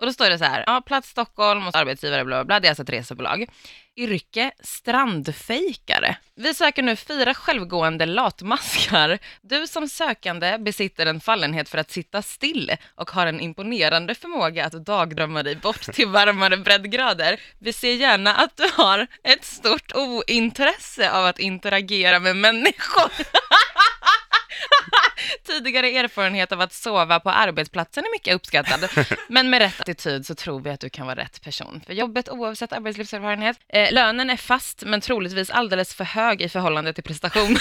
Och då står det så här, ja, plats Stockholm och arbetsgivare, bla bla bla, det är alltså ett resebolag. Yrke strandfejkare. Vi söker nu fyra självgående latmaskar. Du som sökande besitter en fallenhet för att sitta still och har en imponerande förmåga att dagdrömma dig bort till varmare breddgrader. Vi ser gärna att du har ett stort ointresse av att interagera med människor. Tidigare erfarenhet av att sova på arbetsplatsen är mycket uppskattad, men med rätt attityd så tror vi att du kan vara rätt person för jobbet oavsett arbetslivserfarenhet. Eh, lönen är fast, men troligtvis alldeles för hög i förhållande till prestation.